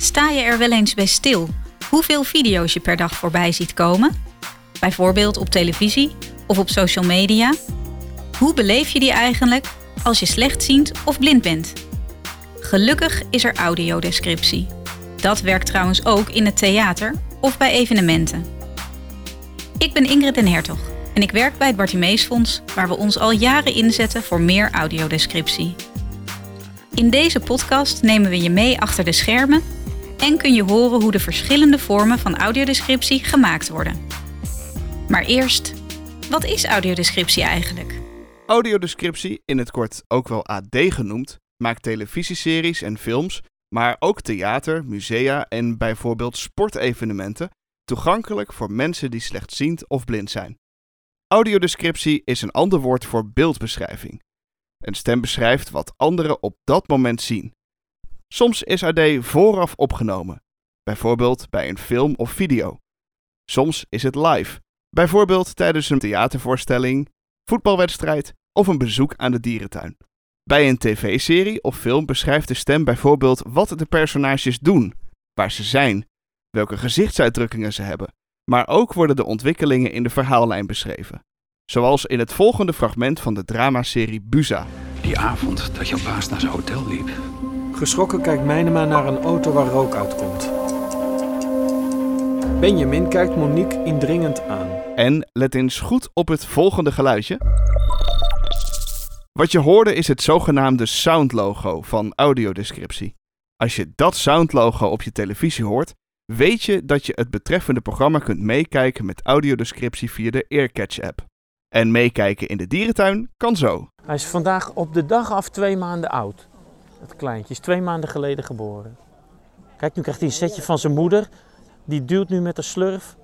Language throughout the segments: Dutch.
Sta je er wel eens bij stil hoeveel video's je per dag voorbij ziet komen? Bijvoorbeeld op televisie of op social media? Hoe beleef je die eigenlijk als je slechtziend of blind bent? Gelukkig is er audiodescriptie. Dat werkt trouwens ook in het theater of bij evenementen. Ik ben Ingrid den Hertog en ik werk bij het Bartimeesfonds, waar we ons al jaren inzetten voor meer audiodescriptie. In deze podcast nemen we je mee achter de schermen en kun je horen hoe de verschillende vormen van audiodescriptie gemaakt worden. Maar eerst, wat is audiodescriptie eigenlijk? Audiodescriptie, in het kort ook wel AD genoemd, maakt televisieseries en films, maar ook theater, musea en bijvoorbeeld sportevenementen toegankelijk voor mensen die slechtziend of blind zijn. Audiodescriptie is een ander woord voor beeldbeschrijving. Een stem beschrijft wat anderen op dat moment zien. Soms is AD vooraf opgenomen, bijvoorbeeld bij een film of video. Soms is het live, bijvoorbeeld tijdens een theatervoorstelling, voetbalwedstrijd of een bezoek aan de dierentuin. Bij een tv-serie of film beschrijft de stem bijvoorbeeld wat de personages doen, waar ze zijn, welke gezichtsuitdrukkingen ze hebben, maar ook worden de ontwikkelingen in de verhaallijn beschreven. Zoals in het volgende fragment van de dramaserie Buza. Die avond dat jouw baas naar zijn hotel liep. Geschrokken kijkt Mijnema naar een auto waar rook uitkomt. Benjamin kijkt Monique indringend aan. En let eens goed op het volgende geluidje. Wat je hoorde is het zogenaamde soundlogo van audiodescriptie. Als je dat soundlogo op je televisie hoort, weet je dat je het betreffende programma kunt meekijken met audiodescriptie via de Earcatch-app. En meekijken in de dierentuin kan zo. Hij is vandaag op de dag af twee maanden oud. Het kleintje is twee maanden geleden geboren. Kijk, nu krijgt hij een setje van zijn moeder. Die duwt nu met de slurf.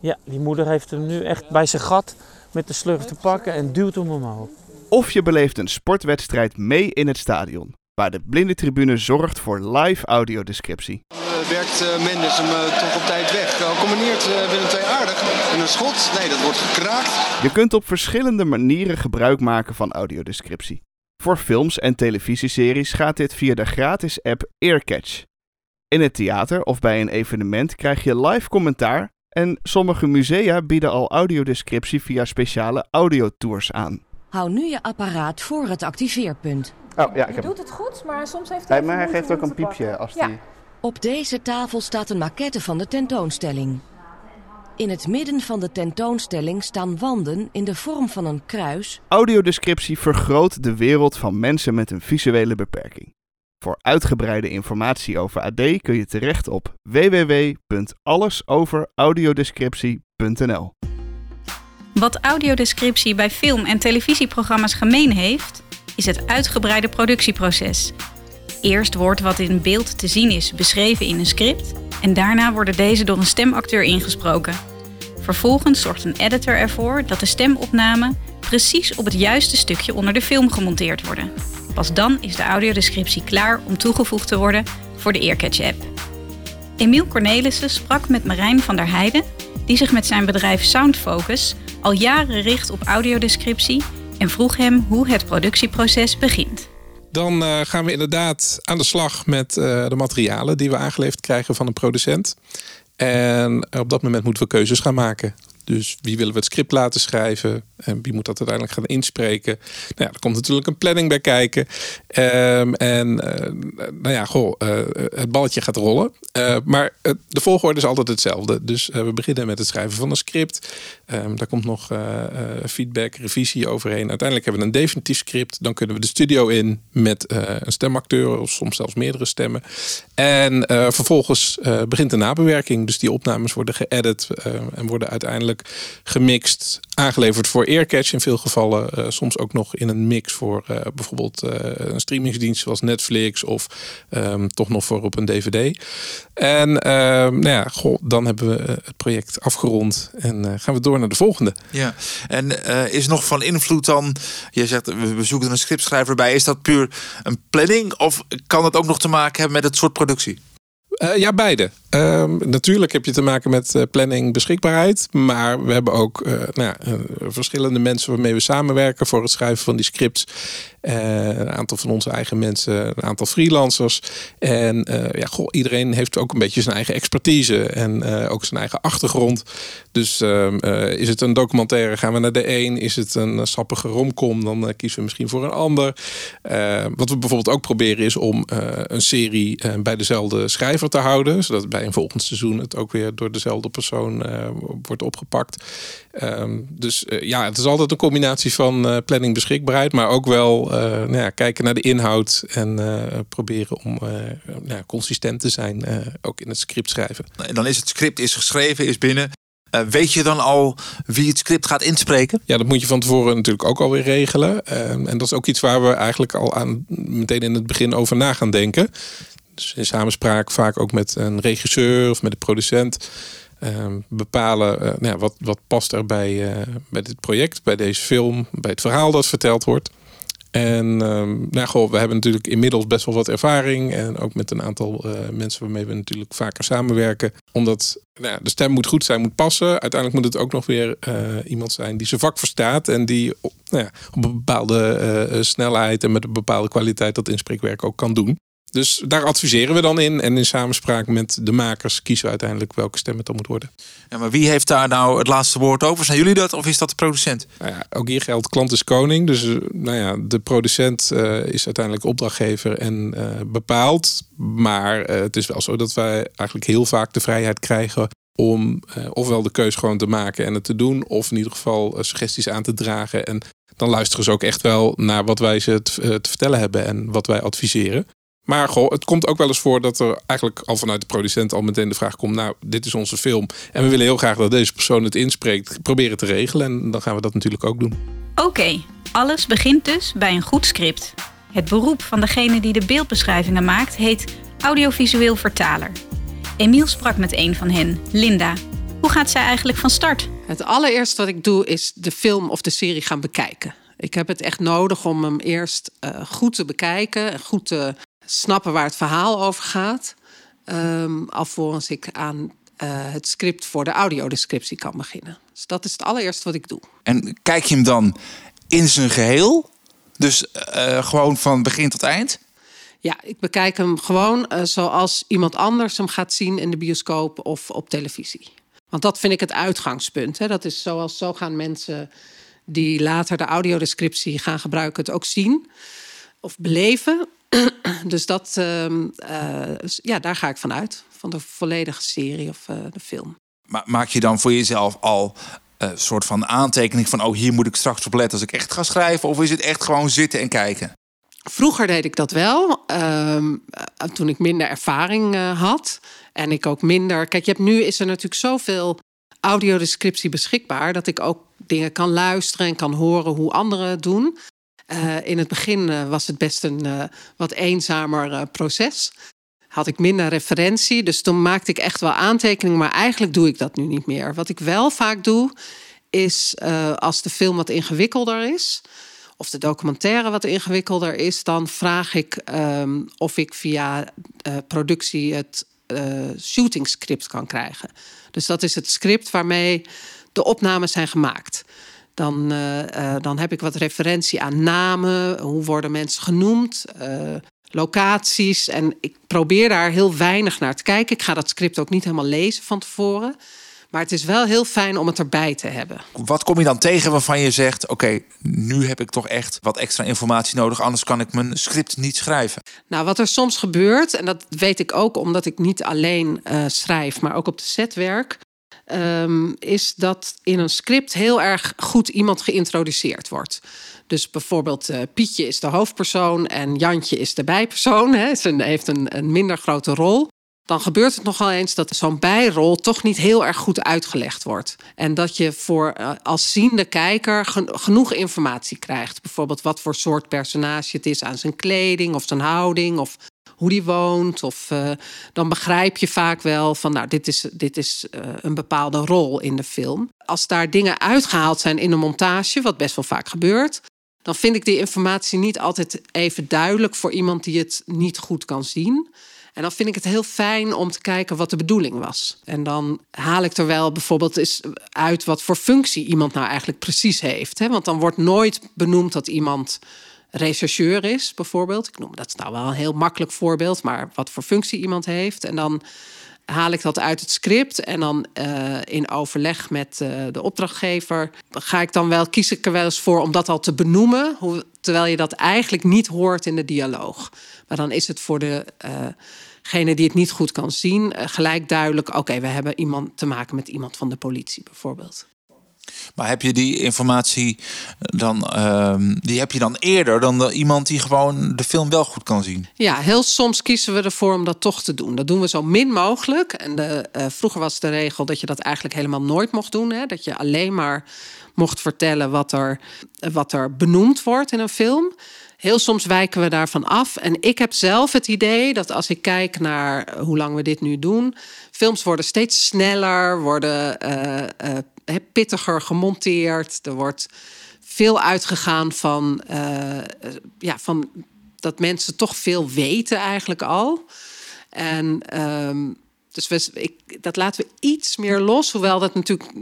Ja, die moeder heeft hem nu echt bij zijn gat met de slurf te pakken en duwt hem omhoog. Of je beleeft een sportwedstrijd mee in het stadion, waar de blindentribune zorgt voor live audiodescriptie. Uh, werkt uh, Mendes hem uh, toch op tijd weg. Uh, combineert Willem II aardig. En een schot, nee, dat wordt gekraakt. Je kunt op verschillende manieren gebruik maken van audiodescriptie. Voor films en televisieseries gaat dit via de gratis app Earcatch. In het theater of bij een evenement krijg je live commentaar en sommige musea bieden al audiodescriptie via speciale audiotours aan. Hou nu je apparaat voor het activeerpunt. Oh ja, ik Je heb... doet het goed, maar soms heeft Hij, hij... maar hij geeft ook een piepje pakken. als Ja. die... Op deze tafel staat een maquette van de tentoonstelling. In het midden van de tentoonstelling staan wanden in de vorm van een kruis Audiodescriptie vergroot de wereld van mensen met een visuele beperking. Voor uitgebreide informatie over AD kun je terecht op www.allesoveraudiodescriptie.nl. Wat audiodescriptie bij film- en televisieprogramma's gemeen heeft, is het uitgebreide productieproces. Eerst wordt wat in beeld te zien is beschreven in een script en daarna worden deze door een stemacteur ingesproken. Vervolgens zorgt een editor ervoor dat de stemopname precies op het juiste stukje onder de film gemonteerd worden. Pas dan is de audiodescriptie klaar om toegevoegd te worden voor de Earcatch-app. Emiel Cornelissen sprak met Marijn van der Heijden, die zich met zijn bedrijf Soundfocus al jaren richt op audiodescriptie en vroeg hem hoe het productieproces begint. Dan eh, gaan we inderdaad aan de slag met eh, de materialen die we aangeleverd krijgen van een producent. En op dat moment moeten we keuzes gaan maken. Dus wie willen we het script laten schrijven? En wie moet dat uiteindelijk gaan inspreken? Nou ja, er komt natuurlijk een planning bij kijken. Ehm, en eh, nou ja, goh, eh, het balletje gaat rollen. Eh, maar de volgorde is altijd hetzelfde. Dus we beginnen met het schrijven van een script. Ehm, daar komt nog feedback, revisie overheen. Uiteindelijk hebben we een definitief script. Dan kunnen we de studio in met een stemacteur of soms zelfs meerdere stemmen. En vervolgens begint de nabewerking. Dus die opnames worden geëdit eh, en worden uiteindelijk gemixt, aangeleverd voor Earcatch in veel gevallen. Eh, soms ook nog in een mix voor eh, bijvoorbeeld eh, een streamingsdienst zoals Netflix of ehm, toch nog voor op een DVD. En ehm, nou ja, dan hebben we het project afgerond en gaan we door naar de volgende. Ja, en is nog van invloed dan, je zegt we zoeken een scriptschrijver bij, is dat puur een planning of kan het ook nog te maken hebben met het soort productie? Eh, ja, beide. Ehm, natuurlijk heb je te maken met eh, planning, beschikbaarheid. Maar we hebben ook eh, nou ja, verschillende mensen waarmee we samenwerken voor het schrijven van die scripts. Eh, een aantal van onze eigen mensen, een aantal freelancers. En ja, goh, iedereen heeft ook een beetje zijn eigen expertise en ook zijn eigen achtergrond. Dus ehm, is het een documentaire, gaan we naar de een. Is het een sappige romcom, dan kiezen we misschien voor een ander. wat we bijvoorbeeld ook proberen is om een serie bij dezelfde schrijver te houden. Zodat bij een volgend seizoen het ook weer door dezelfde persoon wordt opgepakt. Ehm, dus ja, het is altijd een combinatie van planning beschikbaarheid, maar ook wel uh, nou ja, kijken naar de inhoud en uh, proberen om uh, nou, consistent te zijn, ook in het script schrijven. En dan is het script is geschreven, is binnen. weet je dan al wie het script gaat inspreken? Ja, dat moet je van tevoren natuurlijk ook alweer regelen. Ehm, en dat is ook iets waar we eigenlijk al aan meteen in het begin over na gaan denken. Dus in samenspraak vaak ook met een regisseur of met de producent. Ehm, bepalen nou ja, wat, wat past er bij, bij dit project, bij deze film, bij het verhaal dat verteld wordt. En um, nou, goh, we hebben natuurlijk inmiddels best wel wat ervaring. En ook met een aantal uh, mensen waarmee we natuurlijk vaker samenwerken. Omdat nou, de stem moet goed zijn, moet passen. Uiteindelijk moet het ook nog weer iemand zijn die zijn vak verstaat. En die nou ja, op een bepaalde snelheid en met een bepaalde kwaliteit dat inspreekwerk ook kan doen. Dus daar adviseren we dan in. En in samenspraak met de makers kiezen we uiteindelijk welke stem het dan moet worden. Ja, maar wie heeft daar nou het laatste woord over? Zijn jullie dat of is dat de producent? Nou ja, ook hier geldt klant is koning. Dus eh, nou ja, de producent uh, is uiteindelijk opdrachtgever en uh, bepaalt. Maar het is wel zo dat wij eigenlijk heel vaak de vrijheid krijgen om ofwel de keus gewoon te maken en het te doen, of in ieder geval suggesties aan te dragen. En dan luisteren ze ook echt wel naar wat wij ze te, te vertellen hebben en wat wij adviseren. Maar goh, het komt ook wel eens voor dat er eigenlijk al vanuit de producent al meteen de vraag komt: Nou, dit is onze film. En we willen heel graag dat deze persoon het inspreekt. Proberen te regelen. En dan gaan we dat natuurlijk ook doen. Oké, alles begint dus bij een goed script. Het beroep van degene die de beeldbeschrijvingen maakt heet audiovisueel vertaler. Emiel sprak met een van hen, Linda. Hoe gaat zij eigenlijk van start? Het allereerste wat ik doe is de film of de serie gaan bekijken. Ik heb het echt nodig om hem eerst uh, goed te bekijken en goed te snappen waar het verhaal over gaat. Um, alvorens ik aan uh, het script voor de audiodescriptie kan beginnen. Dus dat is het allereerste wat ik doe. En kijk je hem dan in zijn geheel? Dus uh, gewoon van begin tot eind? Ja, ik bekijk hem gewoon uh, zoals iemand anders hem gaat zien in de bioscoop of op televisie. Want dat vind ik het uitgangspunt. Hè. Dat is zoals zo gaan mensen die later de audiodescriptie gaan gebruiken het ook zien of beleven. dus dat, uh, uh, ja, daar ga ik van uit. Van de volledige serie of uh, de film. Maar maak je dan voor jezelf al een soort van aantekening van... oh, hier moet ik straks op letten als ik echt ga schrijven? Of is het echt gewoon zitten en kijken? Vroeger deed ik dat wel. Ehm, toen ik minder ervaring had. En ik ook minder... Kijk, je hebt, nu is er natuurlijk zoveel audiodescriptie beschikbaar... dat ik ook dingen kan luisteren en kan horen hoe anderen doen. Uh, in het begin uh, was het best een uh, wat eenzamer proces. Had ik minder referentie, dus toen maakte ik echt wel aantekeningen, maar eigenlijk doe ik dat nu niet meer. Wat ik wel vaak doe, is als de film wat ingewikkelder is, of de documentaire wat ingewikkelder is, dan vraag ik um, of ik via productie het shooting script kan krijgen. Dus dat is het script waarmee de opnames zijn gemaakt. Dan, uh, dan heb ik wat referentie aan namen. Hoe worden mensen genoemd? Uh, locaties. En ik probeer daar heel weinig naar te kijken. Ik ga dat script ook niet helemaal lezen van tevoren. Maar het is wel heel fijn om het erbij te hebben. Wat kom je dan tegen waarvan je zegt: Oké, nu heb ik toch echt wat extra informatie nodig, anders kan ik mijn script niet schrijven? Nou, wat er soms gebeurt, en dat weet ik ook omdat ik niet alleen uh, schrijf, maar ook op de set werk. Um, is dat in een script heel erg goed iemand geïntroduceerd wordt. Dus bijvoorbeeld uh, Pietje is de hoofdpersoon en Jantje is de bijpersoon. Hè. Ze heeft een, een minder grote rol. Dan gebeurt het nogal eens dat zo'n bijrol toch niet heel erg goed uitgelegd wordt. En dat je voor uh, als ziende kijker genoeg informatie krijgt. Bijvoorbeeld wat voor soort personage het is aan zijn kleding of zijn houding. Of hoe die woont. Of uh, dan begrijp je vaak wel van, nou, dit is, dit is uh, een bepaalde rol in de film. Als daar dingen uitgehaald zijn in de montage, wat best wel vaak gebeurt, dan vind ik die informatie niet altijd even duidelijk voor iemand die het niet goed kan zien. En dan vind ik het heel fijn om te kijken wat de bedoeling was. En dan haal ik er wel bijvoorbeeld uit wat voor functie iemand nou eigenlijk precies heeft. Want dan wordt nooit benoemd dat iemand rechercheur is, bijvoorbeeld. Ik noem dat nou wel een heel makkelijk voorbeeld, maar wat voor functie iemand heeft. En dan haal ik dat uit het script en dan uh, in overleg met uh, de opdrachtgever ga ik dan wel kies ik er wel eens voor om dat al te benoemen, hoe, terwijl je dat eigenlijk niet hoort in de dialoog. Maar dan is het voor de degene die het niet goed kan zien, gelijk duidelijk: oké, we hebben iemand te maken met iemand van de politie, bijvoorbeeld. Maar heb je die informatie dan, uh, die heb je dan eerder dan iemand die gewoon de film wel goed kan zien? Ja, heel soms kiezen we ervoor om dat toch te doen. Dat doen we zo min mogelijk. En de, uh, vroeger was de regel dat je dat eigenlijk helemaal nooit mocht doen. Hè? Dat je alleen maar mocht vertellen wat er, wat er benoemd wordt in een film. Heel soms wijken we daarvan af. En ik heb zelf het idee dat als ik kijk naar hoe lang we dit nu doen, films worden steeds sneller, worden uh, pittiger gemonteerd. Er wordt veel uitgegaan van, uh, ja, van dat mensen toch veel weten eigenlijk al. En um, dus we, ik, dat laten we iets meer los, hoewel dat natuurlijk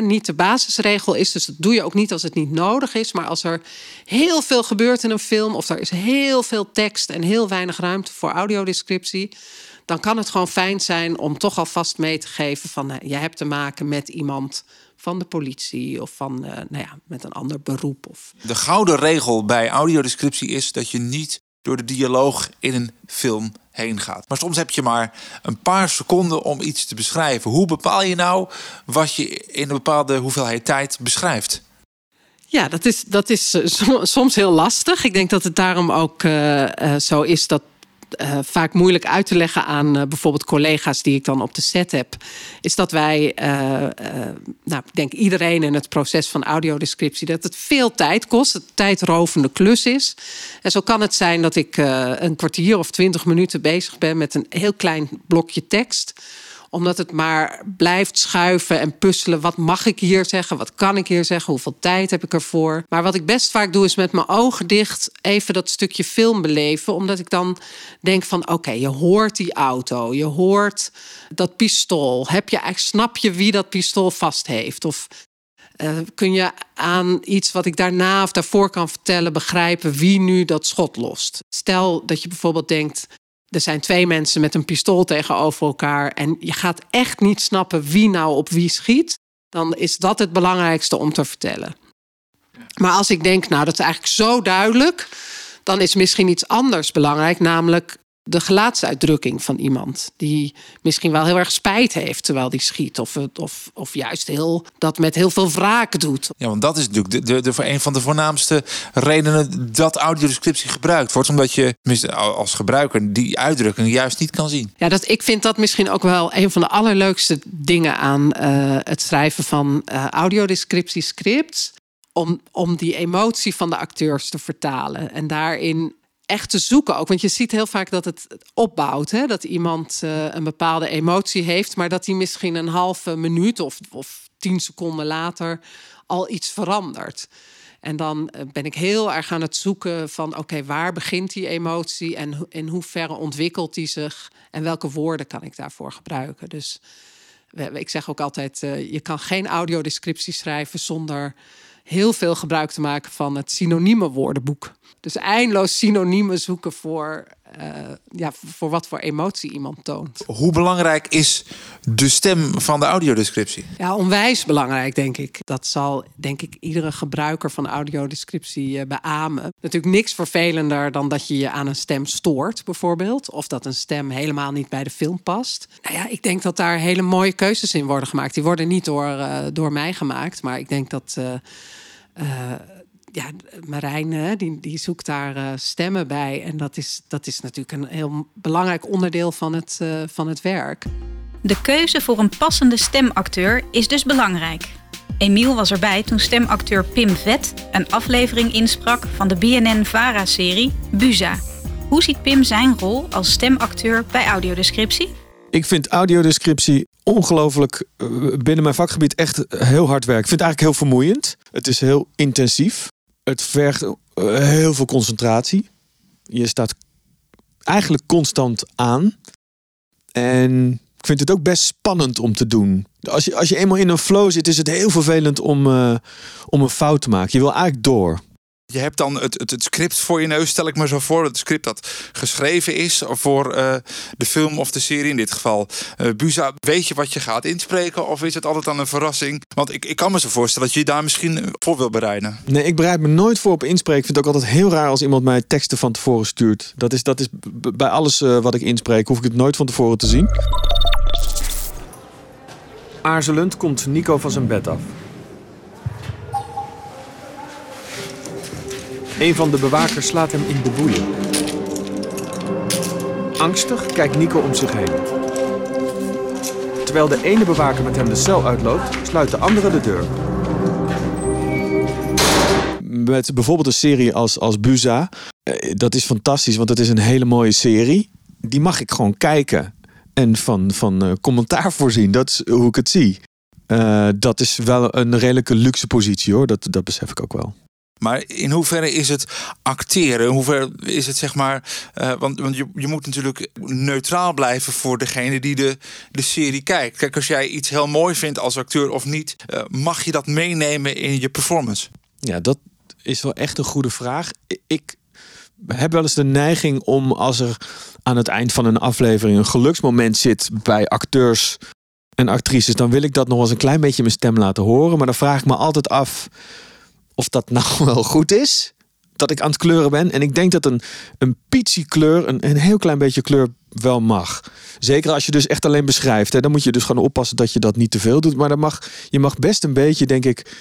niet de basisregel is. Dus dat doe je ook niet als het niet nodig is. Maar als er heel veel gebeurt in een film, of er is heel veel tekst en heel weinig ruimte voor audiodescriptie, dan kan het gewoon fijn zijn om toch alvast mee te geven van uh, je hebt te maken met iemand van de politie of van uh, nou ja, met een ander beroep. Of... De gouden regel bij audiodescriptie is dat je niet door de dialoog in een film heen gaat. Maar soms heb je maar een paar seconden om iets te beschrijven. Hoe bepaal je nou wat je in een bepaalde hoeveelheid tijd beschrijft? Ja, dat is, dat is eh, soms heel lastig. Ik denk dat het daarom ook uh, uh, zo is dat uh, vaak moeilijk uit te leggen aan uh, bijvoorbeeld collega's die ik dan op de set heb, is dat wij, uh, nou, ik denk iedereen in het proces van audiodescriptie, dat het veel tijd kost, het tijdrovende klus is. En zo kan het zijn dat ik een kwartier of twintig minuten bezig ben met een heel klein blokje tekst omdat het maar blijft schuiven en puzzelen. Wat mag ik hier zeggen? Wat kan ik hier zeggen? Hoeveel tijd heb ik ervoor? Maar wat ik best vaak doe is met mijn ogen dicht even dat stukje film beleven. Omdat ik dan denk van oké, je hoort die auto. Je hoort dat pistool. Heb je, snap je wie dat pistool vast heeft? Of uh, kun je aan iets wat ik daarna of daarvoor kan vertellen begrijpen wie nu dat schot lost? Stel dat je bijvoorbeeld denkt: er zijn twee mensen met een pistool tegenover elkaar en je gaat echt niet snappen wie nou op wie schiet, dan is dat het belangrijkste om te vertellen. Maar als ik denk, nou dat is eigenlijk zo duidelijk, dan is misschien iets anders belangrijk, namelijk de gelaatsuitdrukking van iemand. Die misschien wel heel erg spijt heeft terwijl die schiet. Of, of, of juist heel, dat met heel veel wraak doet. Ja, want dat is natuurlijk de, de, de, een van de voornaamste redenen dat audiodescriptie gebruikt wordt. Omdat je als gebruiker die uitdrukking juist niet kan zien. Ja, dat, ik vind dat misschien ook wel een van de allerleukste dingen aan uh, het schrijven van uh, audiodescriptiescripts. Om, om die emotie van de acteurs te vertalen. En daarin echt te zoeken ook. Want je ziet heel vaak dat het opbouwt. Hè? Dat iemand uh, een bepaalde emotie heeft, maar dat hij misschien een halve minuut of, of tien seconden later al iets verandert. En dan uh, ben ik heel erg aan het zoeken van oké, waar begint die emotie en in hoeverre ontwikkelt die zich en welke woorden kan ik daarvoor gebruiken. Dus ik zeg ook altijd, uh, je kan geen audiodescriptie schrijven zonder heel veel gebruik te maken van het synonieme woordenboek. Dus eindeloos synoniemen zoeken voor, uh, ja, voor wat voor emotie iemand toont. Hoe belangrijk is de stem van de audiodescriptie? Ja, onwijs belangrijk, denk ik. Dat zal, denk ik, iedere gebruiker van audiodescriptie uh, beamen. Natuurlijk niks vervelender dan dat je je aan een stem stoort, bijvoorbeeld. Of dat een stem helemaal niet bij de film past. Nou ja, ik denk dat daar hele mooie keuzes in worden gemaakt. Die worden niet door, uh, door mij gemaakt, maar ik denk dat uh, ja, Marijn die, die zoekt daar uh, stemmen bij. En dat is, dat is natuurlijk een heel belangrijk onderdeel van het, uh, van het werk. De keuze voor een passende stemacteur is dus belangrijk. Emiel was erbij toen stemacteur Pim Vet een aflevering insprak van de BNN-VARA-serie Buza. Hoe ziet Pim zijn rol als stemacteur bij audiodescriptie? Ik vind audiodescriptie ongelooflijk binnen mijn vakgebied echt heel hard werk. Ik vind het eigenlijk heel vermoeiend. Het is heel intensief. Het vergt heel veel concentratie. Je staat eigenlijk constant aan. En ik vind het ook best spannend om te doen. Als je, als je eenmaal in een flow zit, is het heel vervelend om, uh, om een fout te maken. Je wil eigenlijk door. Je hebt dan het, het, het, script voor je neus, stel ik me zo voor. Het script dat geschreven is voor uh, de film of de serie in dit geval. Uh, Buza, weet je wat je gaat inspreken of is het altijd dan een verrassing? Want ik, ik kan me zo voorstellen dat je je daar misschien voor wil bereiden. Nee, ik bereid me nooit voor op inspreken. Ik vind het ook altijd heel raar als iemand mij teksten van tevoren stuurt. Dat is, dat is bij alles uh, wat ik inspreek, hoef ik het nooit van tevoren te zien. Aarzelend komt Nico van zijn bed af. Een van de bewakers slaat hem in de boeien. Angstig kijkt Nico om zich heen. Terwijl de ene bewaker met hem de cel uitloopt, sluit de andere de deur. Met bijvoorbeeld een serie als, als Buza. Eh, dat is fantastisch, want het is een hele mooie serie. Die mag ik gewoon kijken en van, van uh, commentaar voorzien. Dat is hoe ik het zie. Uh, dat is wel een redelijke luxe positie hoor. Dat, dat besef ik ook wel. Maar in hoeverre is het acteren? In hoeverre is het zeg maar. Uh, want want je, je moet natuurlijk neutraal blijven voor degene die de, de serie kijkt. Kijk, als jij iets heel mooi vindt als acteur of niet, uh, mag je dat meenemen in je performance? Ja, dat is wel echt een goede vraag. Ik heb wel eens de neiging om als er aan het eind van een aflevering een geluksmoment zit bij acteurs en actrices, dan wil ik dat nog eens een klein beetje mijn stem laten horen. Maar dan vraag ik me altijd af of dat nou wel goed is. Dat ik aan het kleuren ben. En ik denk dat een, een kleur, een, een heel klein beetje kleur, wel mag. Zeker als je dus echt alleen beschrijft. Hè, dan moet je dus gewoon oppassen dat je dat niet te veel doet. Maar dan mag, je mag best een beetje, denk ik,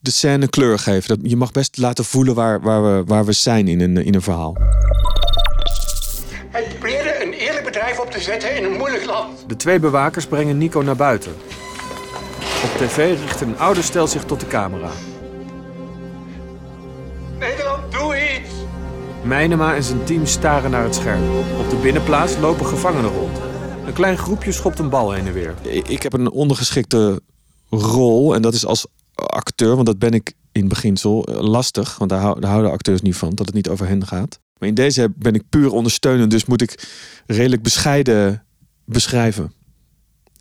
de scène kleur geven. Dat, je mag best laten voelen waar, waar, we, waar we zijn in een, in een verhaal. Hij probeerde een eerlijk bedrijf op te zetten in een moeilijk land. De twee bewakers brengen Nico naar buiten. Op tv richt een oude stel zich tot de camera. Mijnema en zijn team staren naar het scherm. Op de binnenplaats lopen gevangenen rond. Een klein groepje schopt een bal heen en weer. Ik heb een ondergeschikte rol en dat is als acteur, want dat ben ik in beginsel eh, lastig, want daar, houden acteurs niet van, dat het niet over hen gaat. Maar in deze ben ik puur ondersteunend, dus moet ik redelijk bescheiden beschrijven.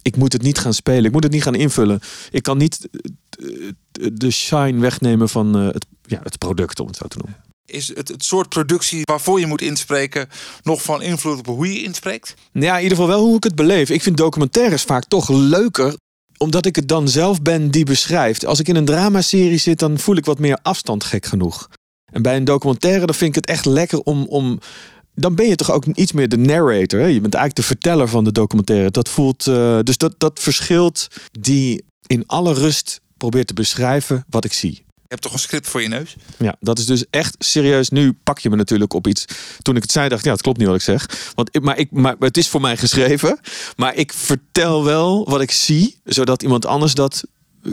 Ik moet het niet gaan spelen, ik moet het niet gaan invullen. Ik kan niet eh, de shine wegnemen van eh, het, ja, het product, om het zo te noemen. Is het, het soort productie waarvoor je moet inspreken nog van invloed op hoe je inspreekt? Ja, in ieder geval wel hoe ik het beleef. Ik vind documentaires vaak toch leuker omdat ik het dan zelf ben die beschrijft. Als ik in een dramaserie zit, dan voel ik wat meer afstand gek genoeg. En bij een documentaire, dan vind ik het echt lekker om. om dan ben je toch ook iets meer de narrator. Hè? Je bent eigenlijk de verteller van de documentaire. Dat voelt. Uh, dus dat, dat verschilt die in alle rust probeert te beschrijven wat ik zie. Je hebt toch een script voor je neus? Ja, dat is dus echt serieus. Nu pak je me natuurlijk op iets. Toen ik het zei, dacht ik, ja, het klopt niet wat ik zeg. Want ik, maar, ik, maar het is voor mij geschreven. Maar ik vertel wel wat ik zie, zodat iemand anders dat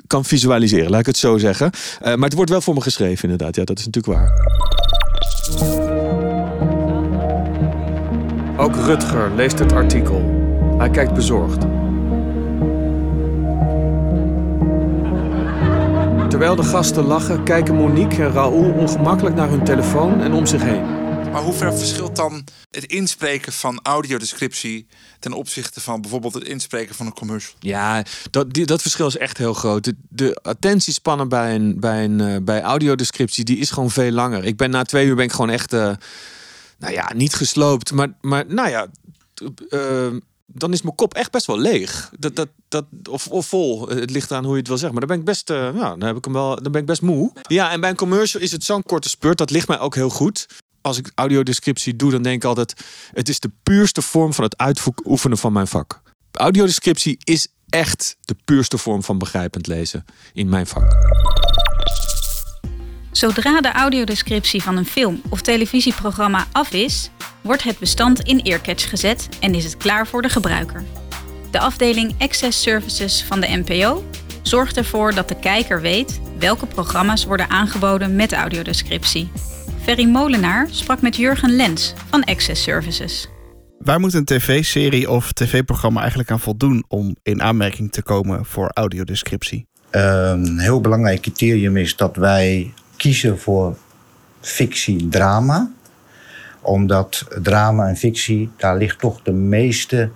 kan visualiseren. Laat ik het zo zeggen. Uh, maar het wordt wel voor me geschreven, inderdaad. Ja, dat is natuurlijk waar. Ook Rutger leest het artikel. Hij kijkt bezorgd. Terwijl de gasten lachen, kijken Monique en Raoul ongemakkelijk naar hun telefoon en om zich heen. Maar hoe ver verschilt dan het inspreken van audiodescriptie ten opzichte van bijvoorbeeld het inspreken van een commercial? Ja, dat, die, dat verschil is echt heel groot. De, de attentiespannen bij, een, bij, een, uh, bij audiodescriptie die is gewoon veel langer. Ik ben na twee uur ben ik gewoon echt, uh, nou ja, niet gesloopt, maar, maar nou ja. Uh, dan is mijn kop echt best wel leeg. Dat, dat, dat, of, of vol. Het ligt aan hoe je het wil zeggen. Maar dan ben ik best, uh, ja, dan heb ik hem wel, dan ben ik best moe. Ja, en bij een commercial is het zo'n korte spurt. Dat ligt mij ook heel goed. Als ik audiodescriptie doe, dan denk ik altijd: het is de puurste vorm van het uitoefenen van mijn vak. Audiodescriptie is echt de puurste vorm van begrijpend lezen in mijn vak. Zodra de audiodescriptie van een film of televisieprogramma af is, wordt het bestand in Earcatch gezet en is het klaar voor de gebruiker. De afdeling Access Services van de NPO zorgt ervoor dat de kijker weet welke programma's worden aangeboden met audiodescriptie. Ferry Molenaar sprak met Jurgen Lens van Access Services. Waar moet een tv-serie of tv-programma eigenlijk aan voldoen om in aanmerking te komen voor audiodescriptie? Een heel belangrijk criterium is dat wij kiezen voor fictie-drama. Omdat drama en fictie, daar ligt toch de meeste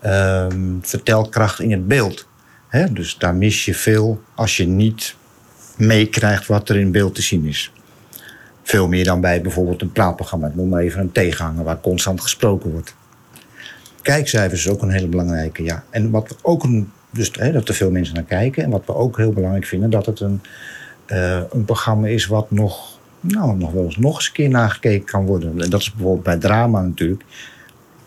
ehm, vertelkracht in het beeld. dus daar mis je veel als je niet meekrijgt wat er in beeld te zien is. Veel meer dan bij bijvoorbeeld een praatprogramma. Noem maar even een tegenhanger waar constant gesproken wordt. Kijkcijfers is ook een hele belangrijke, ja. En wat we ook een, dus dat er veel mensen naar kijken. En wat we ook heel belangrijk vinden, dat het een, uh, een programma is wat nog, nou, nog wel eens nog eens een keer nagekeken kan worden. En dat is bijvoorbeeld bij drama natuurlijk.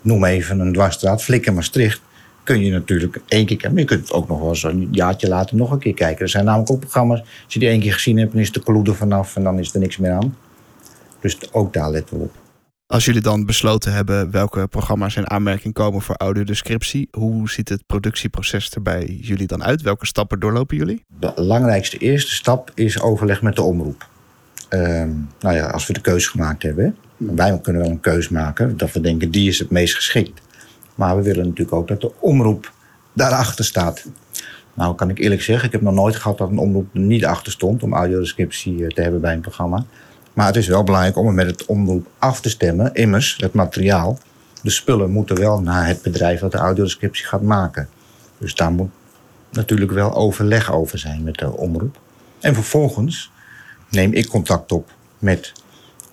Noem even een dwarsstraat, Flikker Maastricht. Kun je natuurlijk één keer kijken. Maar je kunt ook nog wel eens een jaartje later nog een keer kijken. Er zijn namelijk ook programma's, als je die één keer gezien hebt, dan is de kloede vanaf en dan is er niks meer aan. Dus ook daar letten we op. Als jullie dan besloten hebben welke programma's in aanmerking komen voor audiodescriptie, hoe ziet het productieproces er bij jullie dan uit? Welke stappen doorlopen jullie? De belangrijkste eerste stap is overleg met de omroep. Uh, nou ja, als we de keuze gemaakt hebben, wij kunnen wel een keuze maken dat we denken die is het meest geschikt. Maar we willen natuurlijk ook dat de omroep daarachter staat. Nou, kan ik eerlijk zeggen, ik heb nog nooit gehad dat een omroep er niet achter stond om audiodescriptie eh, te hebben bij een programma. Maar het is wel belangrijk om het met het omroep af te stemmen. Immers, het materiaal, de spullen moeten wel naar het bedrijf dat de audiodescriptie gaat maken. Dus daar moet natuurlijk wel overleg over zijn met de omroep. En vervolgens neem ik contact op met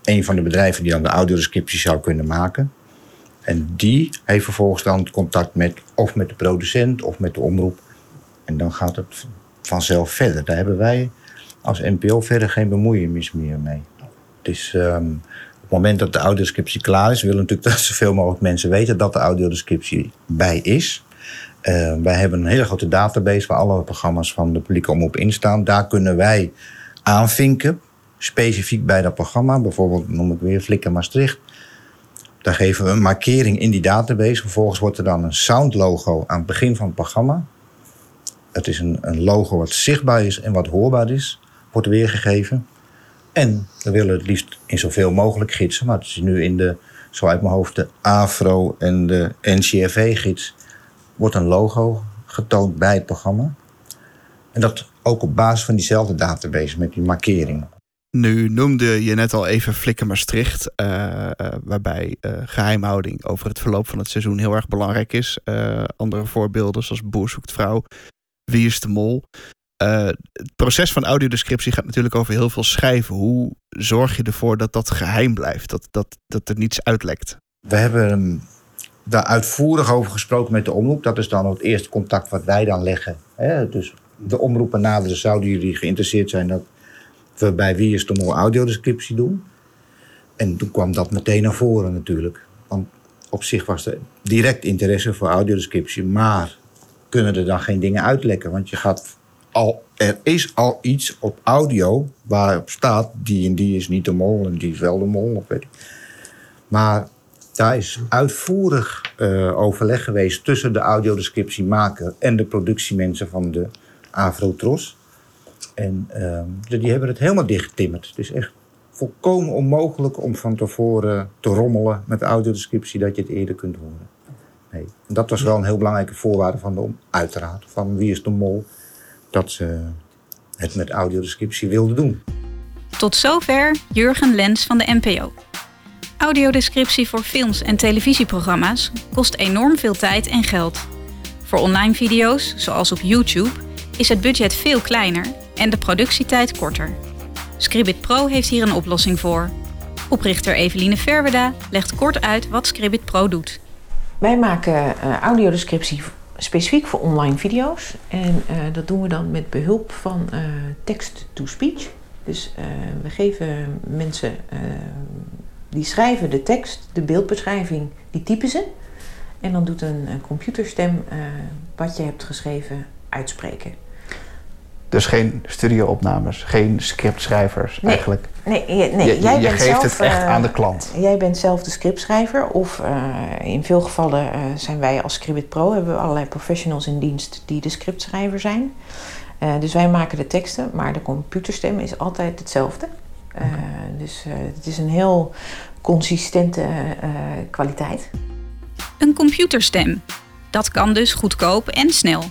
een van de bedrijven die dan de audiodescriptie zou kunnen maken. En die heeft vervolgens dan contact met of met de producent of met de omroep. En dan gaat het vanzelf verder. Daar hebben wij als NPO verder geen bemoeienis meer mee. Dus um, op het moment dat de audiodescriptie klaar is, willen we natuurlijk dat zoveel mogelijk mensen weten dat de audiodescriptie bij is. Uh, wij hebben een hele grote database waar alle programma's van de publieke omroep in staan. Daar kunnen wij aanvinken, specifiek bij dat programma. Bijvoorbeeld noem ik weer Flikker Maastricht. Daar geven we een markering in die database. Vervolgens wordt er dan een soundlogo aan het begin van het programma. Het is een, een logo wat zichtbaar is en wat hoorbaar is, wordt weergegeven. En we willen het liefst in zoveel mogelijk gidsen. Maar het is nu in de, zo uit mijn hoofd, de AFRO en de NCRV-gids... wordt een logo getoond bij het programma. En dat ook op basis van diezelfde database met die markering. Nu noemde je net al even Flikker Maastricht, uh, uh, waarbij uh, geheimhouding over het verloop van het seizoen heel erg belangrijk is. andere voorbeelden zoals Boer zoekt vrouw, Wie is de mol. Uh, het proces van audiodescriptie gaat natuurlijk over heel veel schrijven. Hoe zorg je ervoor dat dat geheim blijft, dat, dat, dat er niets uitlekt? We hebben daar uitvoerig over gesproken met de omroep. Dat is dan het eerste contact wat wij dan leggen. Hè? Dus de omroepen naderen, zouden jullie geïnteresseerd zijn dat we bij Wie is de Mol audiodescriptie doen? En toen kwam dat meteen naar voren natuurlijk. Want op zich was er direct interesse voor audiodescriptie, maar kunnen er dan geen dingen uitlekken? Want je gaat al, er is al iets op audio waarop staat... die en die is niet de mol en die is wel de mol. Of weet ik. Maar daar is uitvoerig uh, overleg geweest... tussen de audiodescriptiemaker en de productiemensen van de Afrotros. En uh, die hebben het helemaal dichtgetimmerd. Het is echt volkomen onmogelijk om van tevoren te rommelen met de audiodescriptie... dat je het eerder kunt horen. Nee. dat was wel een heel belangrijke voorwaarde van de uiteraard. Van wie is de mol dat ze het met audiodescriptie wilden doen. Tot zover Jurgen Lens van de NPO. Audiodescriptie voor films en televisieprogramma's kost enorm veel tijd en geld. Voor online video's, zoals op YouTube, is het budget veel kleiner en de productietijd korter. Scribit Pro heeft hier een oplossing voor. Oprichter Eveline Verweda legt kort uit wat Scribit Pro doet. Wij maken uh, audiodescriptie specifiek voor online video's. En uh, dat doen we dan met behulp van uh, text-to-speech. Dus uh, we geven mensen die schrijven de tekst, de beeldbeschrijving, die typen ze. En dan doet een, een computerstem wat je hebt geschreven uitspreken. Dus geen studioopnames, geen scriptschrijvers nee, eigenlijk. Nee, nee, nee. je, jij je bent geeft zelf, het echt uh, aan de klant. Jij bent zelf de scriptschrijver. Of uh, in veel gevallen uh, zijn wij als Scribit Pro hebben we allerlei professionals in dienst die de scriptschrijver zijn. dus wij maken de teksten, maar de computerstem is altijd hetzelfde. Okay. Dus het is een heel consistente kwaliteit. Een computerstem. Dat kan dus goedkoop en snel.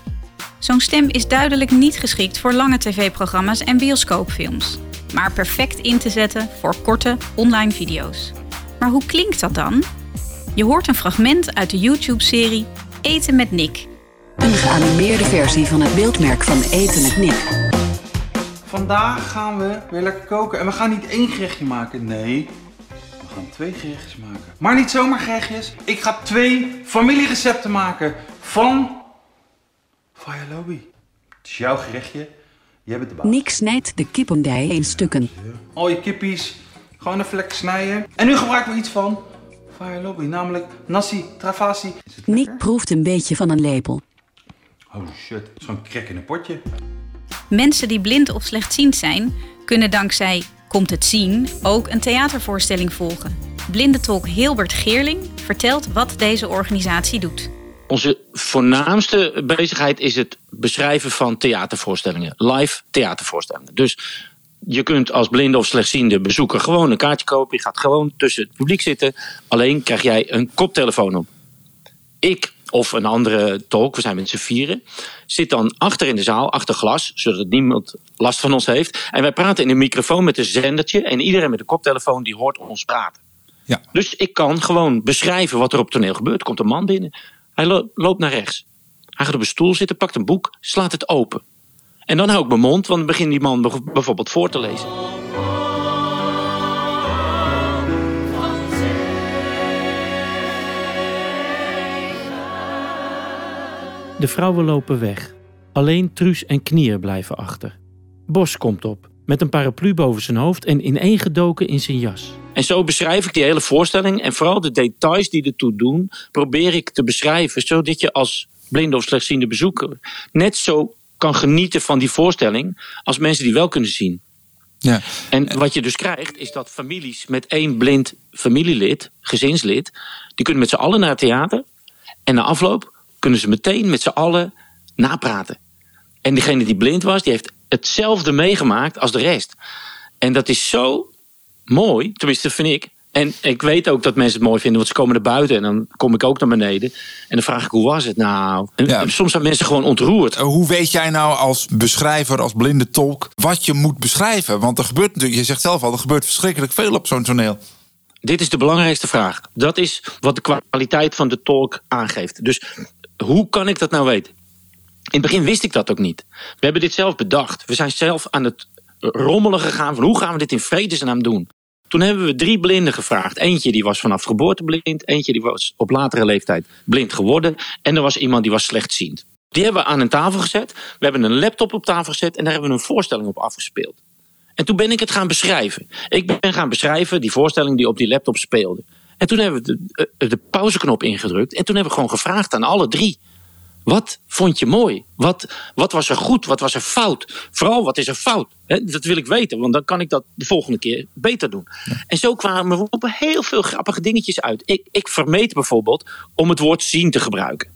Zo'n stem is duidelijk niet geschikt voor lange tv-programma's en bioscoopfilms, maar perfect in te zetten voor korte online video's. Maar hoe klinkt dat dan? Je hoort een fragment uit de YouTube-serie Eten met Nick. Een geanimeerde versie van het beeldmerk van Eten met Nick. Vandaag gaan we weer lekker koken. En we gaan niet één gerechtje maken, nee. We gaan twee gerechtjes maken. Maar niet zomaar gerechtjes. Ik ga twee familierecepten maken van Fire Lobby. Het is jouw gerechtje. Jij bent de baas. Nick snijdt de kippendij in stukken. Al je kippies gewoon even lekker snijden. En nu gebruiken we iets van Fire Lobby, namelijk nasi travasi. Nick proeft een beetje van een lepel. Oh shit, zo'n krek in een potje. Mensen die blind of slechtziend zijn, kunnen dankzij Komt het zien ook een theatervoorstelling volgen. Blindentolk Hilbert Geerling vertelt wat deze organisatie doet. Onze voornaamste bezigheid is het beschrijven van theatervoorstellingen. Live theatervoorstellingen. Dus je kunt als blinde of slechtziende bezoeker gewoon een kaartje kopen. Je gaat gewoon tussen het publiek zitten. Alleen krijg jij een koptelefoon op. Ik of een andere tolk, we zijn met z'n vieren, zit dan achter in de zaal, achter glas, zodat niemand last van ons heeft. En wij praten in een microfoon met een zendertje en iedereen met een koptelefoon die hoort ons praten. Ja. Dus ik kan gewoon beschrijven wat er op toneel gebeurt. Komt een man binnen, hij lo- loopt naar rechts. Hij gaat op een stoel zitten, pakt een boek, slaat het open. En dan hou ik mijn mond, want dan begint die man bijv- bijvoorbeeld voor te lezen. De vrouwen lopen weg. Alleen Truus en Knier blijven achter. Bos komt op, met een paraplu boven zijn hoofd en ineengedoken in zijn jas. En zo beschrijf ik die hele voorstelling en vooral de details die ertoe doen, probeer ik te beschrijven, zodat je als blinde of slechtziende bezoeker net zo kan genieten van die voorstelling als mensen die wel kunnen zien. Ja. En wat je dus krijgt, is dat families met één blind familielid, gezinslid, die kunnen met z'n allen naar het theater. En na afloop kunnen ze meteen met z'n allen napraten. En diegene die blind was, die heeft hetzelfde meegemaakt als de rest. En dat is zo mooi, tenminste vind ik. En ik weet ook dat mensen het mooi vinden, want ze komen naar buiten en dan kom ik ook naar beneden. En dan vraag ik, hoe was het nou? En soms zijn mensen gewoon ontroerd. Hoe weet jij nou als beschrijver, als blinde tolk, wat je moet beschrijven? Want er gebeurt natuurlijk, je zegt zelf al, er gebeurt verschrikkelijk veel op zo'n toneel. Dit is de belangrijkste vraag. Dat is wat de kwaliteit van de tolk aangeeft. Dus hoe kan ik dat nou weten? In het begin wist ik dat ook niet. We hebben dit zelf bedacht. We zijn zelf aan het rommelen gegaan van hoe gaan we dit in vredesnaam doen? Toen hebben we drie blinden gevraagd. Eentje die was vanaf geboorte blind. Eentje die was op latere leeftijd blind geworden. En er was iemand die was slechtziend. Die hebben we aan een tafel gezet. We hebben een laptop op tafel gezet. En daar hebben we een voorstelling op afgespeeld. En toen ben ik het gaan beschrijven. Ik ben gaan beschrijven die voorstelling die op die laptop speelde. En toen hebben we de, eh, de pauzeknop ingedrukt. En toen hebben we gewoon gevraagd aan alle drie. Wat vond je mooi? Wat, wat was er goed? Wat was er fout? Vooral, wat is er fout? Dat wil ik weten, want dan kan ik dat de volgende keer beter doen. En zo kwamen we op heel veel grappige dingetjes uit. Ik, ik vermeed bijvoorbeeld om het woord zien te gebruiken.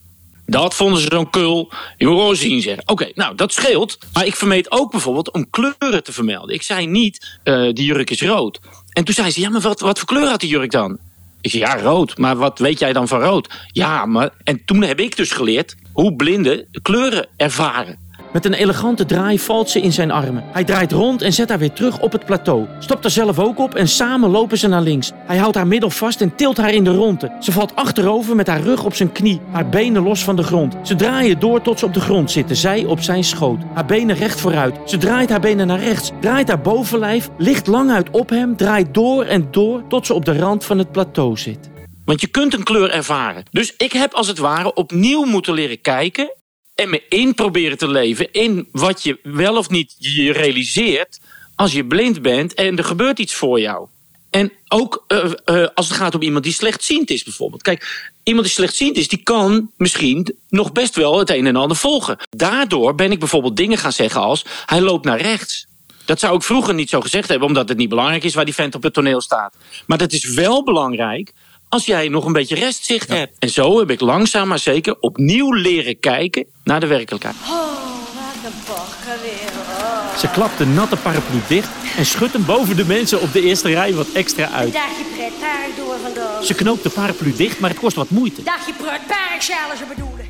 Dat vonden ze zo'n kul. Je moet gewoon zien zeggen. Oké, nou dat scheelt. Maar ik vermeed ook bijvoorbeeld om kleuren te vermelden. Ik zei niet, eh, die jurk is rood. En toen zei ze, ja, maar wat, wat voor kleur had die jurk dan? Ik zei, ja, rood. Maar wat weet jij dan van rood? Ja, maar... En toen heb ik dus geleerd hoe blinden kleuren ervaren. Met een elegante draai valt ze in zijn armen. Hij draait rond en zet haar weer terug op het plateau. Stopt er zelf ook op en samen lopen ze naar links. Hij houdt haar middel vast en tilt haar in de ronde. Ze valt achterover met haar rug op zijn knie, haar benen los van de grond. Ze draaien door tot ze op de grond zitten, zij op zijn schoot. Haar benen recht vooruit. Ze draait haar benen naar rechts, draait haar bovenlijf, ligt lang uit op hem, draait door en door tot ze op de rand van het plateau zit. Want je kunt een kleur ervaren. Dus ik heb als het ware opnieuw moeten leren kijken en me in proberen te leven in wat je wel of niet je realiseert als je blind bent en er gebeurt iets voor jou. En ook eh, eh, als het gaat om iemand die slechtziend is bijvoorbeeld. Kijk, iemand die slechtziend is, die kan misschien nog best wel het een en ander volgen. Daardoor ben ik bijvoorbeeld dingen gaan zeggen als hij loopt naar rechts. Dat zou ik vroeger niet zo gezegd hebben, omdat het niet belangrijk is waar die vent op het toneel staat. Maar dat is wel belangrijk als jij nog een beetje restzicht hebt. En zo heb ik langzaam maar zeker opnieuw leren kijken naar de werkelijkheid. Oh, wat een bokken weer. Oh. Ze klapt de natte paraplu dicht en schudt hem boven de mensen op de eerste rij wat extra uit. dagje pretpark door vandaag. Ze knoopt de paraplu dicht, maar het kost wat moeite. Dagje pretpark zullen ze bedoelen.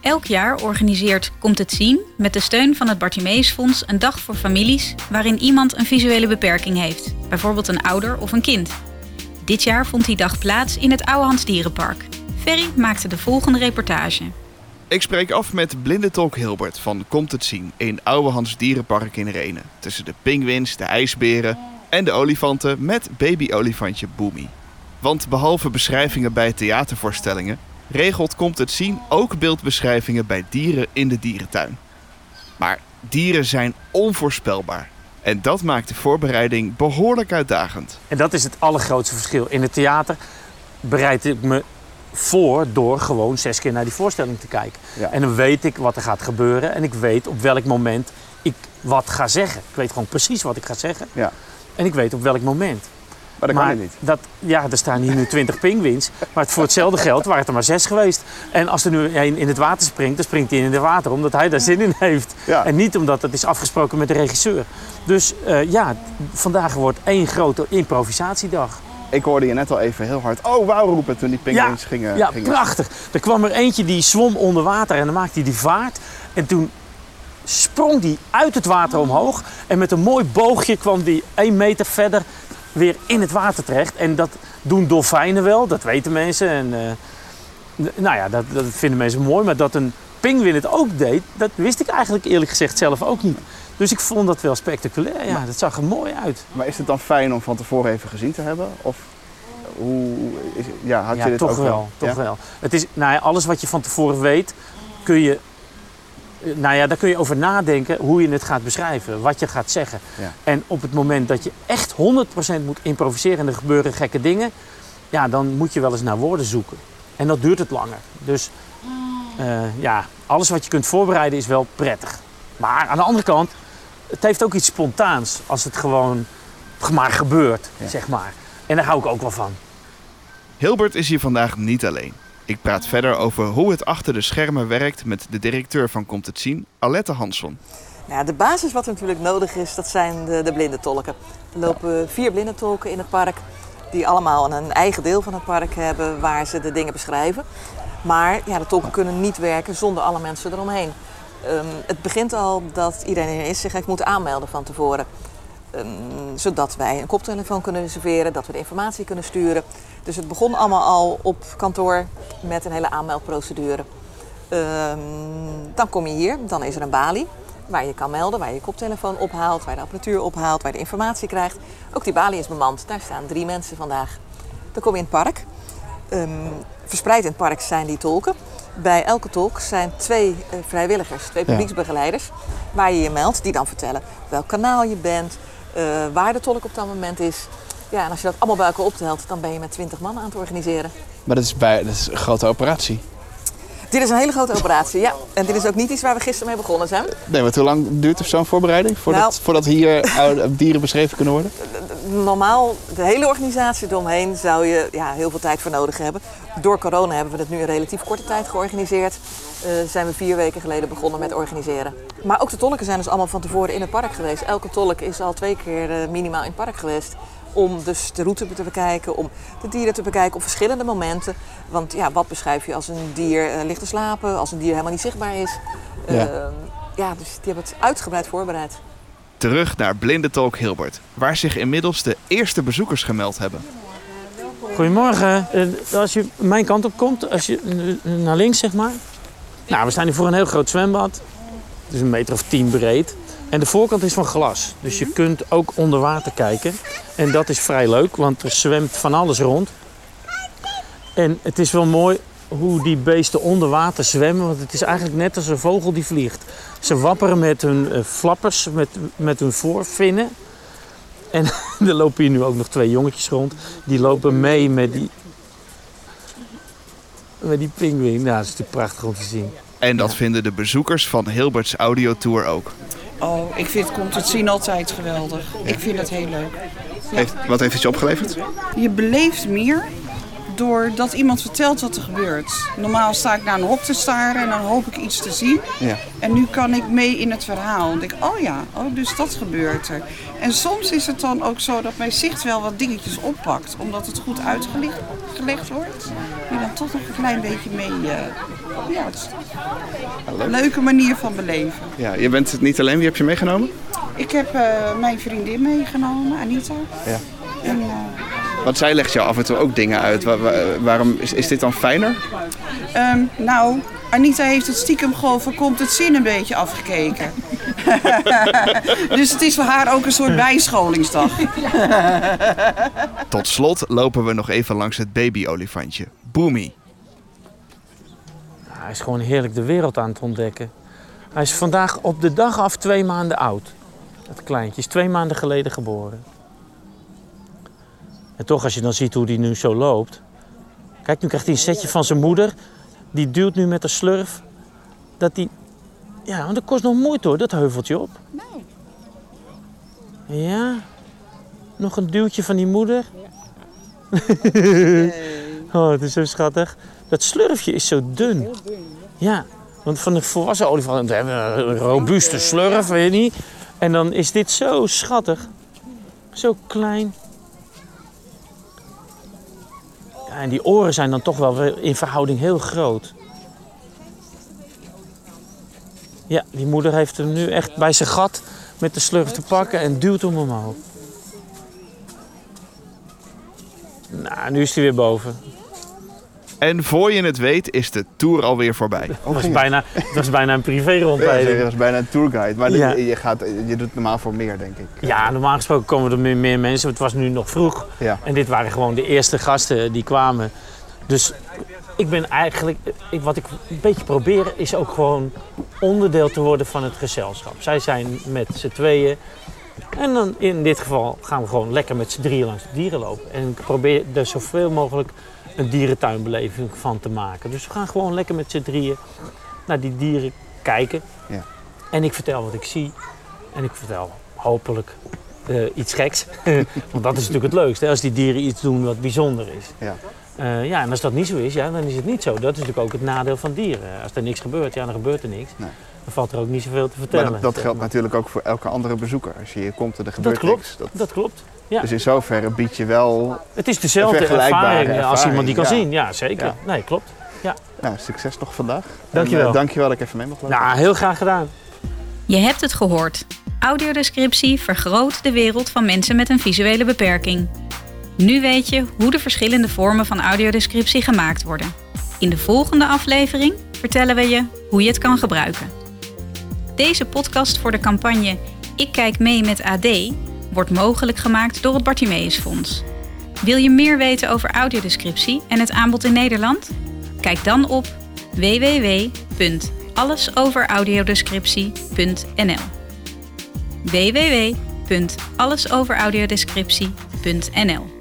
Elk jaar organiseert Komt het Zien met de steun van het Bartimeusfonds een dag voor families waarin iemand een visuele beperking heeft, bijvoorbeeld een ouder of een kind. Dit jaar vond die dag plaats in het Ouwehands Dierenpark. Ferry maakte de volgende reportage. Ik spreek af met blinde tolk Hilbert van Komt het zien in Oude Hans Dierenpark in Renen. Tussen de pinguïns, de ijsberen en de olifanten met babyolifantje. Want behalve beschrijvingen bij theatervoorstellingen, regelt Komt het zien ook beeldbeschrijvingen bij dieren in de dierentuin. Maar dieren zijn onvoorspelbaar. En dat maakt de voorbereiding behoorlijk uitdagend. En dat is het allergrootste verschil. In het theater bereid ik me voor door gewoon zes keer naar die voorstelling te kijken. Ja. En dan weet ik wat er gaat gebeuren en ik weet op welk moment ik wat ga zeggen. Ik weet gewoon precies wat ik ga zeggen. Ja. En ik weet op welk moment. Maar dat kan je niet. Dat, ja, er staan hier nu 20 pinguïns. Maar het, voor hetzelfde geld waren het er maar zes geweest. En als er nu in het water springt, dan springt hij in het water omdat hij daar zin in heeft. En niet omdat het is afgesproken met de regisseur. Dus eh, ja, vandaag wordt één grote improvisatiedag. Ik hoorde je net al even heel hard oh wauw roepen toen die pinguïns gingen. Ja, gingen. prachtig. Er kwam er eentje die zwom onder water en dan maakte hij die vaart. En toen sprong die uit het water omhoog. En met een mooi boogje kwam die één meter verder weer in het water terecht. En dat doen dolfijnen wel, dat weten mensen. En, eh, nou ja, dat, dat vinden mensen mooi. Maar dat een pinguïn het ook deed, dat wist ik eigenlijk eerlijk gezegd zelf ook niet. Dus ik vond dat wel spectaculair. Ja, dat zag er mooi uit. Maar is het dan fijn om van tevoren even gezien te hebben? Of hoe is, ja, had ja, je dit toch ook wel. Toch Ja? wel. Het is, nou ja, alles wat je van tevoren weet, kun je, nou ja, daar kun je over nadenken hoe je het gaat beschrijven, wat je gaat zeggen. Ja. En op het moment dat je echt 100% moet improviseren en er gebeuren gekke dingen, ja, dan moet je wel eens naar woorden zoeken. En dat duurt het langer. Dus eh, ja, alles wat je kunt voorbereiden is wel prettig. Maar aan de andere kant, het heeft ook iets spontaans als het gewoon maar gebeurt, zeg maar. En daar hou ik ook wel van. Hilbert is hier vandaag niet alleen. Ik praat verder over hoe het achter de schermen werkt met de directeur van Komt het Zien, Alette Hansson. Nou, de basis wat er natuurlijk nodig is, dat zijn de, de blindentolken. Er lopen vier blindentolken in het park, die allemaal een eigen deel van het park hebben waar ze de dingen beschrijven. Maar ja, de tolken kunnen niet werken zonder alle mensen eromheen. Ehm, het begint al dat iedereen er zich heeft moeten aanmelden van tevoren. Ehm, zodat wij een koptelefoon kunnen reserveren, dat we de informatie kunnen sturen. Dus het begon allemaal al op kantoor met een hele aanmeldprocedure. Ehm, dan kom je hier, dan is er een balie waar je kan melden, waar je je koptelefoon ophaalt, waar je de apparatuur ophaalt, waar je de informatie krijgt. Ook die balie is bemand, daar staan drie mensen vandaag. Dan kom je in het park. Ehm, verspreid in het park zijn die tolken. Bij elke tolk zijn twee eh, vrijwilligers, twee Ja. publieksbegeleiders, waar je je meldt, die dan vertellen welk kanaal je bent, eh, waar de tolk op dat moment is. Ja, en als je dat allemaal bij elkaar optelt, dan ben je met 20 man aan het organiseren. Maar dat is, bij, dat is een grote operatie. Dit is een hele grote operatie, ja. En dit is ook niet iets waar we gisteren mee begonnen zijn. Nee, want hoe lang duurt er zo'n voorbereiding voordat, Nou- voordat hier dieren beschreven kunnen worden? Normaal, de hele organisatie eromheen zou je ja, heel veel tijd voor nodig hebben. Door corona hebben we het nu in relatief korte tijd georganiseerd. Eh, zijn we vier weken geleden begonnen met organiseren. Maar ook de tolken zijn dus allemaal van tevoren in het park geweest. Elke tolk is al twee keer eh, minimaal in het park geweest. Om dus de route te bekijken, om de dieren te bekijken op verschillende momenten. Want ja, wat beschrijf je als een dier eh, ligt te slapen, als een dier helemaal niet zichtbaar is? Ja. Ehm, ja, dus die hebben het uitgebreid voorbereid. Terug naar Blinde Talk Hilbert, waar zich inmiddels de eerste bezoekers gemeld hebben. Goedemorgen. Eh, Als je mijn kant op komt, als je eh, naar links zeg maar. Nou, we staan hier voor een heel groot zwembad. Het is een meter of tien breed. En de voorkant is van glas. Dus je kunt ook onder water kijken. En dat is vrij leuk, want er zwemt van alles rond. En het is wel mooi hoe die beesten onder water zwemmen. Want het is eigenlijk net als een vogel die vliegt. Ze wapperen met hun eh, flappers, met, met hun voorvinnen. En er lopen hier nu ook nog twee jongetjes rond. Die lopen mee met die, met die pinguïn. Nou, dat is natuurlijk prachtig om te zien. En dat vinden de bezoekers van Hilberts audiotour ook. Oh, ik vind Komt het zien altijd geweldig. Ik vind het heel leuk. Heeft, wat heeft het je opgeleverd? Je beleeft meer doordat iemand vertelt wat er gebeurt. Normaal sta ik naar een hok te staren en dan hoop ik iets te zien. Ja. En nu kan ik mee in het verhaal. Dan denk ik, oh ja, oh, dus dat gebeurt er. En soms is het dan ook zo dat mijn zicht wel wat dingetjes oppakt. Omdat het goed uitgelegd gelegd wordt. En dan toch nog een klein beetje mee... eh, ja, het is een leuke manier van beleven. Ja, je bent het niet alleen. Wie heb je meegenomen? Ik heb eh, mijn vriendin meegenomen, Anita. Ja. En, eh, Want zij legt jou af en toe ook dingen uit. Wa- wa- waarom is, is dit dan fijner? Ehm, nou, Anita heeft het stiekem gewoon van komt het zin een beetje afgekeken. dus het is voor haar ook een soort bijscholingsdag. Tot slot lopen we nog even langs het babyolifantje, Boomy. Hij is gewoon heerlijk de wereld aan het ontdekken. Hij is vandaag op de dag af twee maanden oud. Dat kleintje is twee maanden geleden geboren. En toch, als je dan ziet hoe die nu zo loopt. Kijk, nu krijgt hij een setje van zijn moeder. Die duwt nu met de slurf. Dat die. Ja, want dat kost nog moeite hoor, dat heuveltje op. Ja. Nog een duwtje van die moeder. oh, het is zo schattig. Dat slurfje is zo dun. Ja, want van de volwassen olifanten hebben we een robuuste slurf, weet je niet. En dan is dit zo schattig. Zo klein. Ja, en die oren zijn dan toch wel in verhouding heel groot. Ja, die moeder heeft hem nu echt bij zijn gat met de slurf te pakken en duwt hem omhoog. Nou, nu is hij weer boven. En voor je het weet is de tour alweer voorbij. Dat was bijna, dat was bijna een privé-rondleiding. Ja, dat is bijna een tourguide. Maar Ja. je, je, gaat, je doet het normaal voor meer, denk ik. Ja, normaal gesproken komen er meer, meer mensen. Het was nu nog vroeg. Ja. En dit waren gewoon de eerste gasten die kwamen. Dus ik ben eigenlijk... Ik, wat ik een beetje probeer is ook gewoon onderdeel te worden van het gezelschap. Zij zijn met z'n tweeën. En dan in dit geval gaan we gewoon lekker met z'n drieën langs de dieren lopen. En ik probeer er zoveel mogelijk een dierentuinbeleving van te maken. Dus we gaan gewoon lekker met z'n drieën naar die dieren kijken. Ja. En ik vertel wat ik zie. En ik vertel hopelijk eh, iets geks. Want dat is natuurlijk het leukste, hè, als die dieren iets doen wat bijzonder is. Ja. Eh, ja, en als dat niet zo is, ja, dan is het niet zo. Dat is natuurlijk ook het nadeel van dieren. Als er niks gebeurt, ja, dan gebeurt er niks. Nee. Dan valt er ook niet zoveel te vertellen. Maar dat, geldt natuurlijk ook voor elke andere bezoeker. Als je hier komt en er gebeurt Dat klopt, niks. dat, klopt. Ja. Dus in zoverre bied je wel Het is dezelfde ervaring, als iemand die kan zien. Ja, zeker. Ja. Nee, klopt. Ja. Nou, succes nog vandaag. Dankjewel. En, eh, dankjewel dat ik even mee mocht lopen. Nou, heel graag gedaan. Je hebt het gehoord. Audiodescriptie vergroot de wereld van mensen met een visuele beperking. Nu weet je hoe de verschillende vormen van audiodescriptie gemaakt worden. In de volgende aflevering vertellen we je hoe je het kan gebruiken. Deze podcast voor de campagne Ik kijk mee met AD wordt mogelijk gemaakt door het Bartimeus Fonds. Wil je meer weten over audiodescriptie en het aanbod in Nederland? Kijk dan op www.allesoveraudiodescriptie.nl www.allesoveraudiodescriptie.nl